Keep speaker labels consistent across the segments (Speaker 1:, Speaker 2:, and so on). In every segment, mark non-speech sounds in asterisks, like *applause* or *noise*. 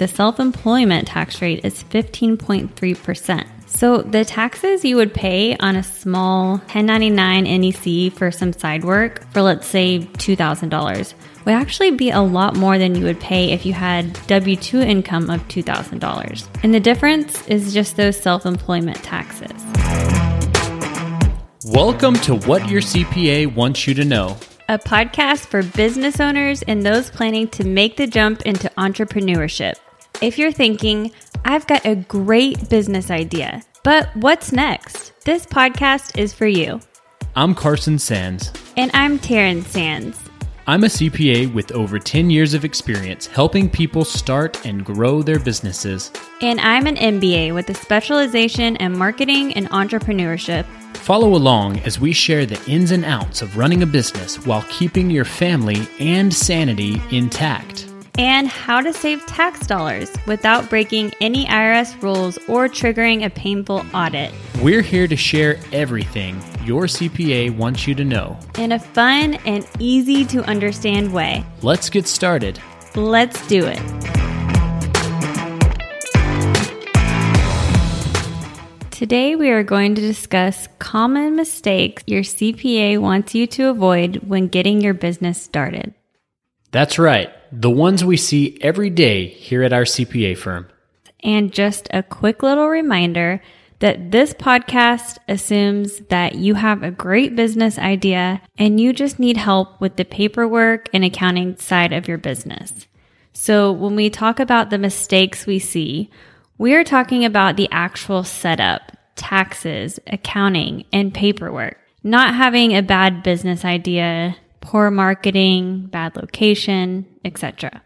Speaker 1: the self employment tax rate is 15.3%. So the taxes you would pay on a small 1099 NEC for some side work for let's say $2,000 would actually be a lot more than you would pay if you had W 2 income of $2,000. And the difference is just those self employment taxes.
Speaker 2: Welcome to What Your CPA Wants You to Know,
Speaker 1: a podcast for business owners and those planning to make the jump into entrepreneurship. If you're thinking, I've got a great business idea, but what's next? This podcast is for you.
Speaker 2: I'm Carson Sands.
Speaker 1: And I'm Taryn Sands.
Speaker 2: I'm a CPA with over 10 years of experience helping people start and grow their businesses.
Speaker 1: And I'm an MBA with a specialization in marketing and entrepreneurship.
Speaker 2: Follow along as we share the ins and outs of running a business while keeping your family and sanity intact
Speaker 1: and how to save tax dollars without breaking any IRS rules or triggering a painful audit.
Speaker 2: We're here to share everything your CPA wants you to know
Speaker 1: in a fun and easy to understand way.
Speaker 2: Let's get started.
Speaker 1: Let's do it. Today, we are going to discuss common mistakes your CPA wants you to avoid when getting your business started.
Speaker 2: That's right the ones we see every day here at our CPA firm.
Speaker 1: And just a quick little reminder that this podcast assumes that you have a great business idea and you just need help with the paperwork and accounting side of your business. So when we talk about the mistakes we see, we are talking about the actual setup, taxes, accounting, and paperwork, not having a bad business idea poor marketing, bad location, etc.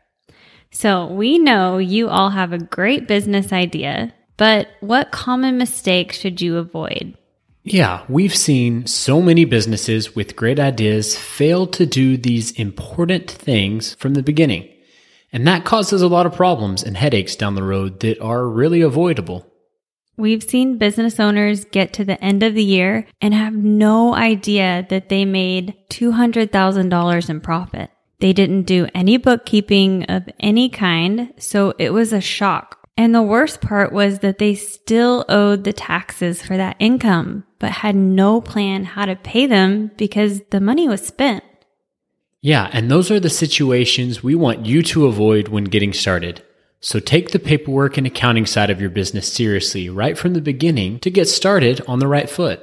Speaker 1: So we know you all have a great business idea, but what common mistakes should you avoid?
Speaker 2: Yeah, we've seen so many businesses with great ideas fail to do these important things from the beginning. And that causes a lot of problems and headaches down the road that are really avoidable.
Speaker 1: We've seen business owners get to the end of the year and have no idea that they made $200,000 in profit. They didn't do any bookkeeping of any kind, so it was a shock. And the worst part was that they still owed the taxes for that income, but had no plan how to pay them because the money was spent.
Speaker 2: Yeah, and those are the situations we want you to avoid when getting started. So take the paperwork and accounting side of your business seriously right from the beginning to get started on the right foot.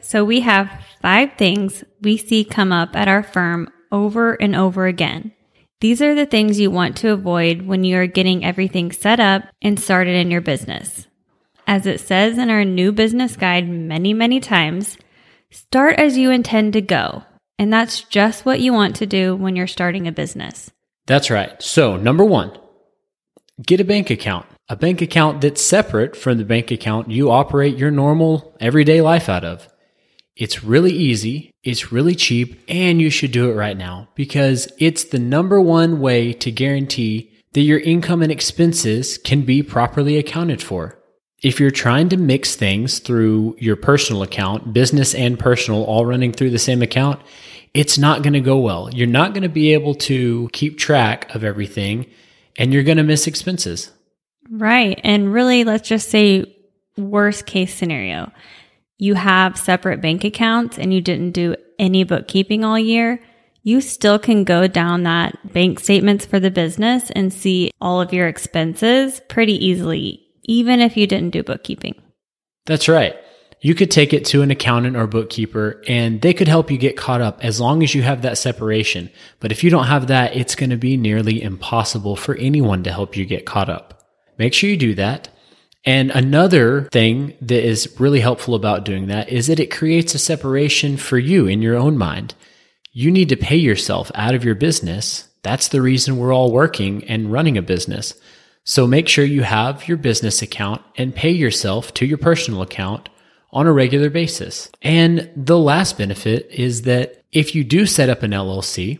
Speaker 1: So we have five things we see come up at our firm over and over again. These are the things you want to avoid when you are getting everything set up and started in your business. As it says in our new business guide many, many times, start as you intend to go. And that's just what you want to do when you're starting a business.
Speaker 2: That's right. So, number one, Get a bank account, a bank account that's separate from the bank account you operate your normal everyday life out of. It's really easy, it's really cheap, and you should do it right now because it's the number one way to guarantee that your income and expenses can be properly accounted for. If you're trying to mix things through your personal account, business and personal all running through the same account, it's not going to go well. You're not going to be able to keep track of everything and you're going to miss expenses.
Speaker 1: Right. And really, let's just say worst case scenario. You have separate bank accounts and you didn't do any bookkeeping all year. You still can go down that bank statements for the business and see all of your expenses pretty easily, even if you didn't do bookkeeping.
Speaker 2: That's right. You could take it to an accountant or bookkeeper and they could help you get caught up as long as you have that separation. But if you don't have that, it's going to be nearly impossible for anyone to help you get caught up. Make sure you do that. And another thing that is really helpful about doing that is that it creates a separation for you in your own mind. You need to pay yourself out of your business. That's the reason we're all working and running a business. So make sure you have your business account and pay yourself to your personal account on a regular basis. And the last benefit is that if you do set up an LLC,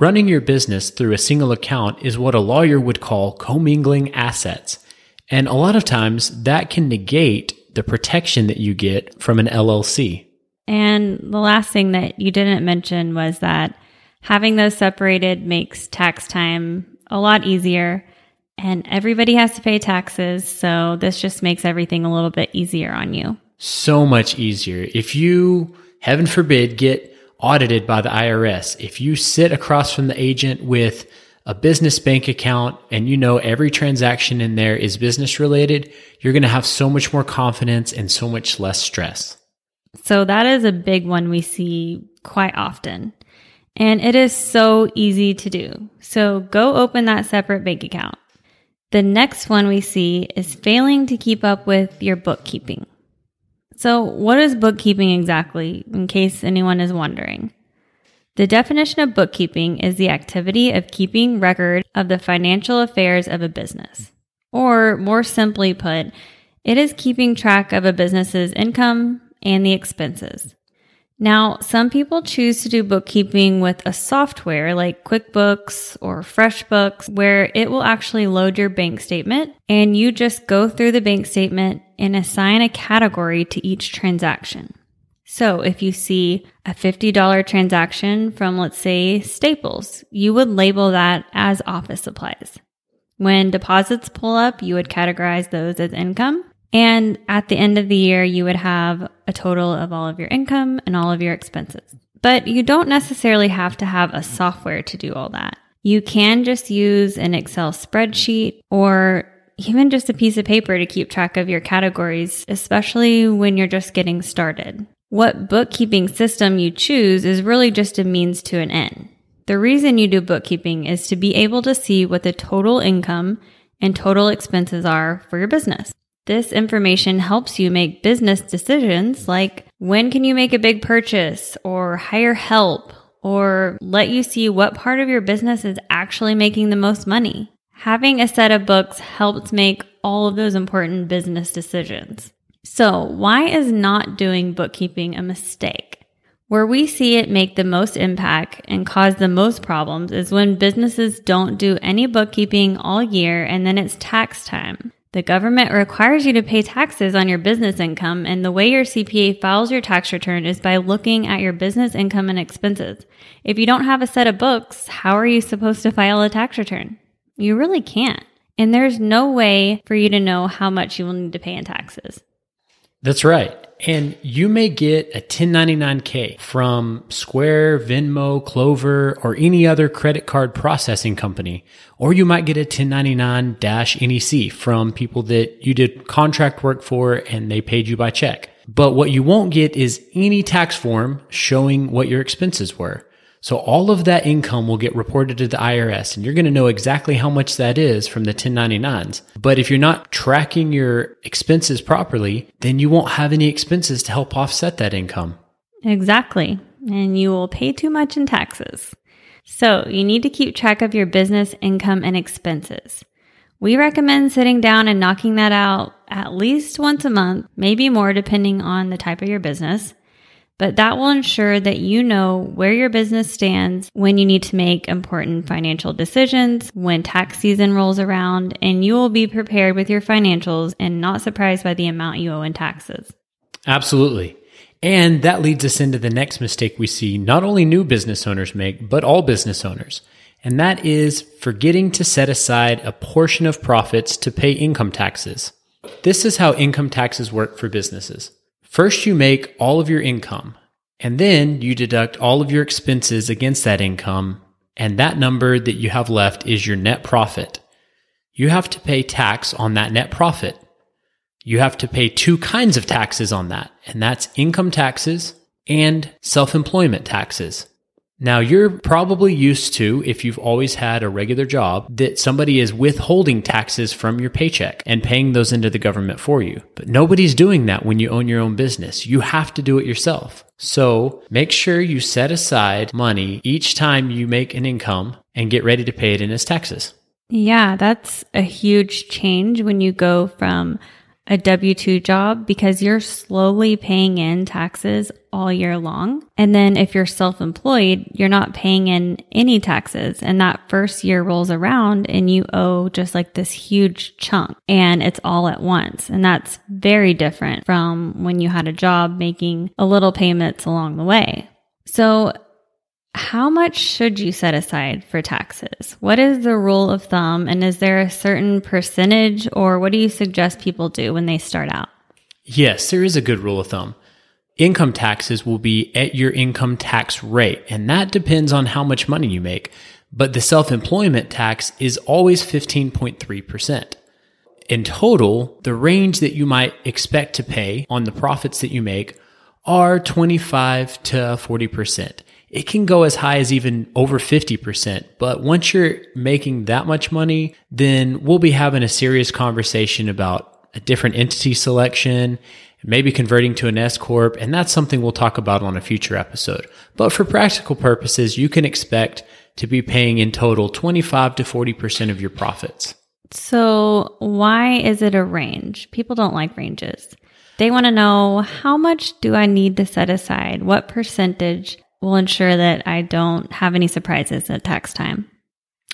Speaker 2: running your business through a single account is what a lawyer would call commingling assets. And a lot of times that can negate the protection that you get from an LLC.
Speaker 1: And the last thing that you didn't mention was that having those separated makes tax time a lot easier. And everybody has to pay taxes. So this just makes everything a little bit easier on you.
Speaker 2: So much easier. If you, heaven forbid, get audited by the IRS, if you sit across from the agent with a business bank account and you know every transaction in there is business related, you're going to have so much more confidence and so much less stress.
Speaker 1: So that is a big one we see quite often. And it is so easy to do. So go open that separate bank account. The next one we see is failing to keep up with your bookkeeping. So, what is bookkeeping exactly, in case anyone is wondering? The definition of bookkeeping is the activity of keeping record of the financial affairs of a business. Or, more simply put, it is keeping track of a business's income and the expenses. Now, some people choose to do bookkeeping with a software like QuickBooks or FreshBooks where it will actually load your bank statement and you just go through the bank statement and assign a category to each transaction. So if you see a $50 transaction from, let's say, Staples, you would label that as office supplies. When deposits pull up, you would categorize those as income. And at the end of the year, you would have a total of all of your income and all of your expenses. But you don't necessarily have to have a software to do all that. You can just use an Excel spreadsheet or even just a piece of paper to keep track of your categories, especially when you're just getting started. What bookkeeping system you choose is really just a means to an end. The reason you do bookkeeping is to be able to see what the total income and total expenses are for your business. This information helps you make business decisions like when can you make a big purchase or hire help or let you see what part of your business is actually making the most money. Having a set of books helps make all of those important business decisions. So why is not doing bookkeeping a mistake? Where we see it make the most impact and cause the most problems is when businesses don't do any bookkeeping all year and then it's tax time. The government requires you to pay taxes on your business income, and the way your CPA files your tax return is by looking at your business income and expenses. If you don't have a set of books, how are you supposed to file a tax return? You really can't. And there's no way for you to know how much you will need to pay in taxes.
Speaker 2: That's right. And you may get a 1099K from Square, Venmo, Clover, or any other credit card processing company. Or you might get a 1099-NEC from people that you did contract work for and they paid you by check. But what you won't get is any tax form showing what your expenses were. So all of that income will get reported to the IRS and you're going to know exactly how much that is from the 1099s. But if you're not tracking your expenses properly, then you won't have any expenses to help offset that income.
Speaker 1: Exactly. And you will pay too much in taxes. So you need to keep track of your business income and expenses. We recommend sitting down and knocking that out at least once a month, maybe more depending on the type of your business but that will ensure that you know where your business stands when you need to make important financial decisions, when tax season rolls around, and you will be prepared with your financials and not surprised by the amount you owe in taxes.
Speaker 2: Absolutely. And that leads us into the next mistake we see not only new business owners make, but all business owners. And that is forgetting to set aside a portion of profits to pay income taxes. This is how income taxes work for businesses. First, you make all of your income, and then you deduct all of your expenses against that income, and that number that you have left is your net profit. You have to pay tax on that net profit. You have to pay two kinds of taxes on that, and that's income taxes and self employment taxes. Now, you're probably used to, if you've always had a regular job, that somebody is withholding taxes from your paycheck and paying those into the government for you. But nobody's doing that when you own your own business. You have to do it yourself. So make sure you set aside money each time you make an income and get ready to pay it in as taxes.
Speaker 1: Yeah, that's a huge change when you go from a W 2 job because you're slowly paying in taxes all year long. And then if you're self employed, you're not paying in any taxes. And that first year rolls around and you owe just like this huge chunk and it's all at once. And that's very different from when you had a job making a little payments along the way. So How much should you set aside for taxes? What is the rule of thumb? And is there a certain percentage or what do you suggest people do when they start out?
Speaker 2: Yes, there is a good rule of thumb. Income taxes will be at your income tax rate, and that depends on how much money you make. But the self employment tax is always 15.3%. In total, the range that you might expect to pay on the profits that you make are 25 to 40%. It can go as high as even over 50%. But once you're making that much money, then we'll be having a serious conversation about a different entity selection, maybe converting to an S Corp. And that's something we'll talk about on a future episode. But for practical purposes, you can expect to be paying in total 25 to 40% of your profits.
Speaker 1: So, why is it a range? People don't like ranges. They want to know how much do I need to set aside? What percentage will ensure that I don't have any surprises at tax time?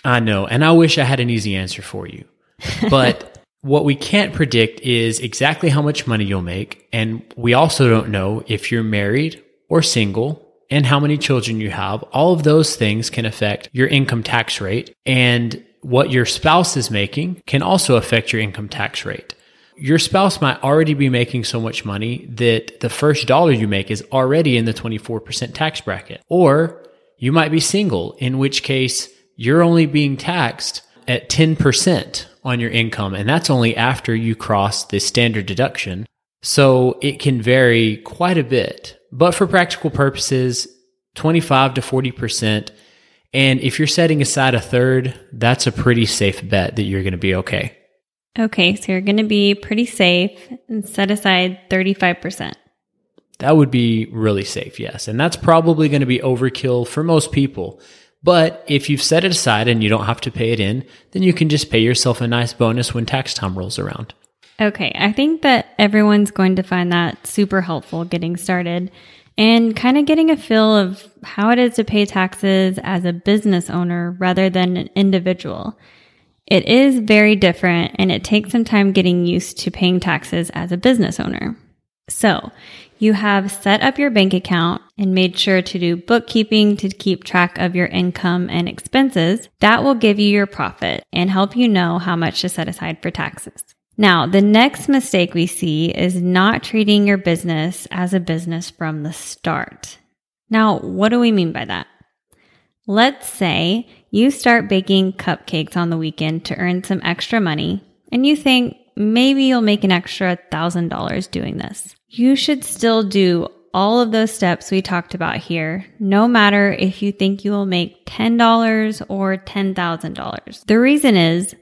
Speaker 2: I know, and I wish I had an easy answer for you. *laughs* But what we can't predict is exactly how much money you'll make. And we also don't know if you're married or single and how many children you have. All of those things can affect your income tax rate. And what your spouse is making can also affect your income tax rate. Your spouse might already be making so much money that the first dollar you make is already in the 24% tax bracket. Or you might be single, in which case you're only being taxed at 10% on your income. And that's only after you cross the standard deduction. So it can vary quite a bit. But for practical purposes, 25 to 40% and if you're setting aside a third, that's a pretty safe bet that you're going to be okay.
Speaker 1: Okay, so you're going to be pretty safe and set aside 35%.
Speaker 2: That would be really safe, yes. And that's probably going to be overkill for most people. But if you've set it aside and you don't have to pay it in, then you can just pay yourself a nice bonus when tax time rolls around.
Speaker 1: Okay, I think that everyone's going to find that super helpful getting started and kind of getting a feel of how it is to pay taxes as a business owner rather than an individual. It is very different and it takes some time getting used to paying taxes as a business owner. So you have set up your bank account and made sure to do bookkeeping to keep track of your income and expenses. That will give you your profit and help you know how much to set aside for taxes. Now, the next mistake we see is not treating your business as a business from the start. Now, what do we mean by that? Let's say you start baking cupcakes on the weekend to earn some extra money, and you think maybe you'll make an extra $1,000 doing this. You should still do all of those steps we talked about here, no matter if you think you will make $10 or $10,000. The reason is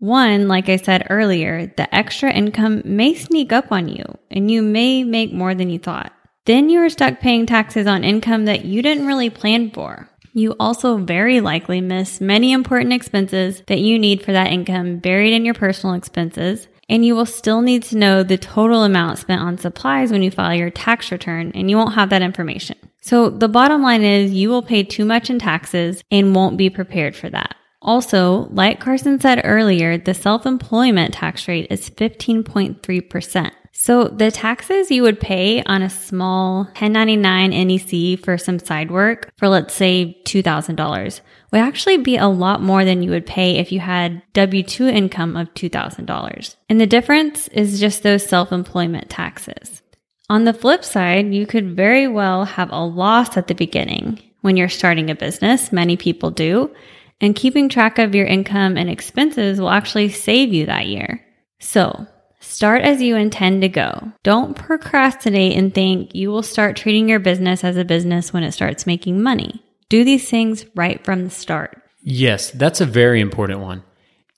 Speaker 1: one, like I said earlier, the extra income may sneak up on you and you may make more than you thought. Then you are stuck paying taxes on income that you didn't really plan for. You also very likely miss many important expenses that you need for that income buried in your personal expenses. And you will still need to know the total amount spent on supplies when you file your tax return, and you won't have that information. So the bottom line is you will pay too much in taxes and won't be prepared for that. Also, like Carson said earlier, the self-employment tax rate is 15.3%. So the taxes you would pay on a small 1099 NEC for some side work for let's say $2,000 would actually be a lot more than you would pay if you had W-2 income of $2,000. And the difference is just those self-employment taxes. On the flip side, you could very well have a loss at the beginning when you're starting a business. Many people do. And keeping track of your income and expenses will actually save you that year. So start as you intend to go. Don't procrastinate and think you will start treating your business as a business when it starts making money. Do these things right from the start.
Speaker 2: Yes, that's a very important one.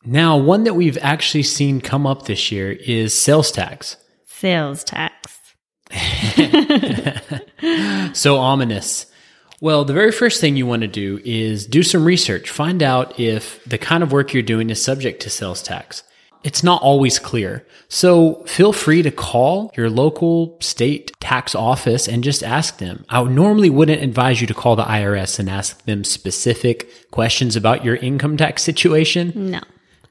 Speaker 2: Now, one that we've actually seen come up this year is sales tax.
Speaker 1: Sales tax. *laughs*
Speaker 2: so ominous. Well, the very first thing you want to do is do some research. Find out if the kind of work you're doing is subject to sales tax. It's not always clear. So feel free to call your local state tax office and just ask them. I normally wouldn't advise you to call the IRS and ask them specific questions about your income tax situation.
Speaker 1: No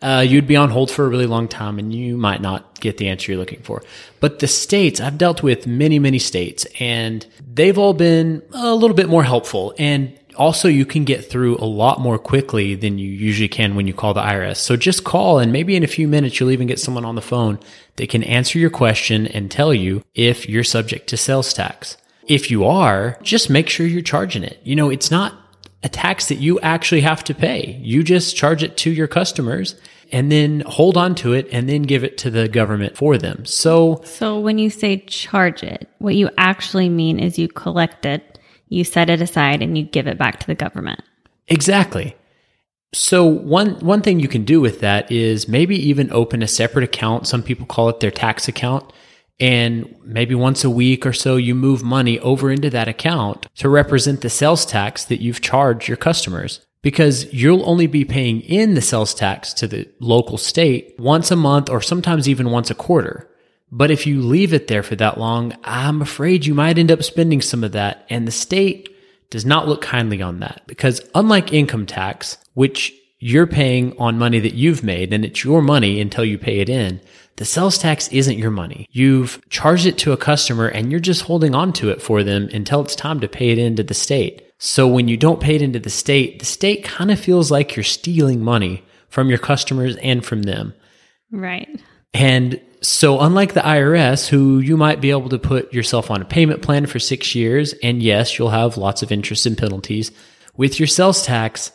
Speaker 2: uh, you'd be on hold for a really long time and you might not get the answer you're looking for. But the states, I've dealt with many, many states and they've all been a little bit more helpful. And Also, you can get through a lot more quickly than you usually can when you call the IRS. So just call and maybe in a few minutes you'll even get someone on the phone that can answer your question and tell you if you're subject to sales tax. If you are, just make sure you're charging it. You know, it's not a tax that you actually have to pay. You just charge it to your customers and then hold on to it and then give it to the government for them. So,
Speaker 1: So when you say charge it, what you actually mean is you collect it, you set it aside, and you give it back to the government.
Speaker 2: exactly. So one one thing you can do with that is maybe even open a separate account. Some people call it their tax account. And maybe once a week or so, you move money over into that account to represent the sales tax that you've charged your customers. Because you'll only be paying in the sales tax to the local state once a month or sometimes even once a quarter. But if you leave it there for that long, I'm afraid you might end up spending some of that. And the state does not look kindly on that because unlike income tax, which you're paying on money that you've made and it's your money until you pay it in, the sales tax isn't your money. You've charged it to a customer and you're just holding on to it for them until it's time to pay it into the state. So when you don't pay it into the state, the state kind of feels like you're stealing money from your customers and from them.
Speaker 1: Right.
Speaker 2: And so, unlike the IRS, who you might be able to put yourself on a payment plan for six years, and yes, you'll have lots of interest and penalties, with your sales tax,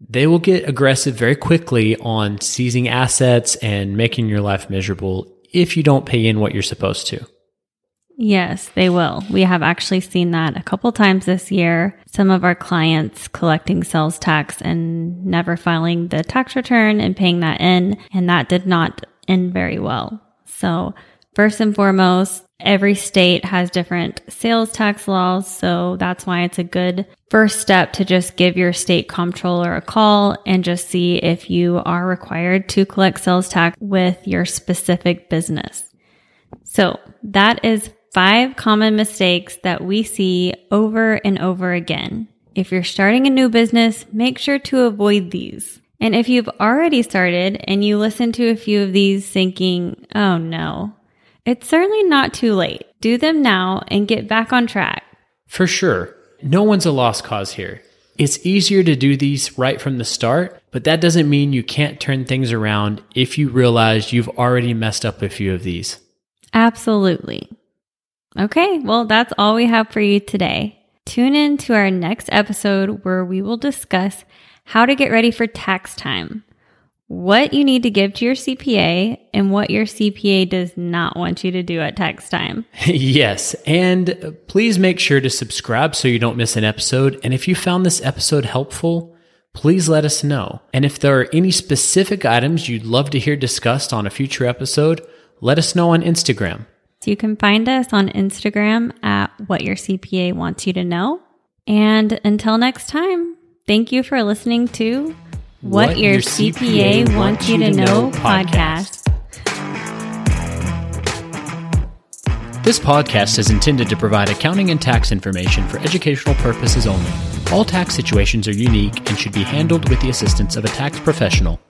Speaker 2: they will get aggressive very quickly on seizing assets and making your life miserable if you don't pay in what you're supposed to.
Speaker 1: Yes, they will. We have actually seen that a couple times this year. Some of our clients collecting sales tax and never filing the tax return and paying that in, and that did not end very well. So, first and foremost, every state has different sales tax laws. So, that's why it's a good first step to just give your state comptroller a call and just see if you are required to collect sales tax with your specific business. So that is five common mistakes that we see over and over again. If you're starting a new business, make sure to avoid these. And if you've already started and you listen to a few of these thinking, oh no, it's certainly not too late. Do them now and get back on track.
Speaker 2: For sure, no one's a lost cause here. It's easier to do these right from the start, but that doesn't mean you can't turn things around if you realize you've already messed up a few of these.
Speaker 1: Absolutely. Okay, well, that's all we have for you today. Tune in to our next episode where we will discuss how to get ready for tax time, what you need to give to your CPA, and what your CPA does not want you to do at tax time. *laughs*
Speaker 2: yes, and please make sure to subscribe so you don't miss an episode. And if you found this episode helpful, please let us know. And if there are any specific items you'd love to hear discussed on a future episode, let us know on Instagram.
Speaker 1: So you can find us on Instagram at what your CPA wants you to know. And until next time, thank you for listening to What,
Speaker 2: What
Speaker 1: Your,
Speaker 2: Your
Speaker 1: CPA,
Speaker 2: CPA
Speaker 1: Wants You to Know podcast.
Speaker 2: This podcast is intended to provide accounting and tax information for educational purposes only. All tax situations are unique and should be handled with the assistance of a tax professional.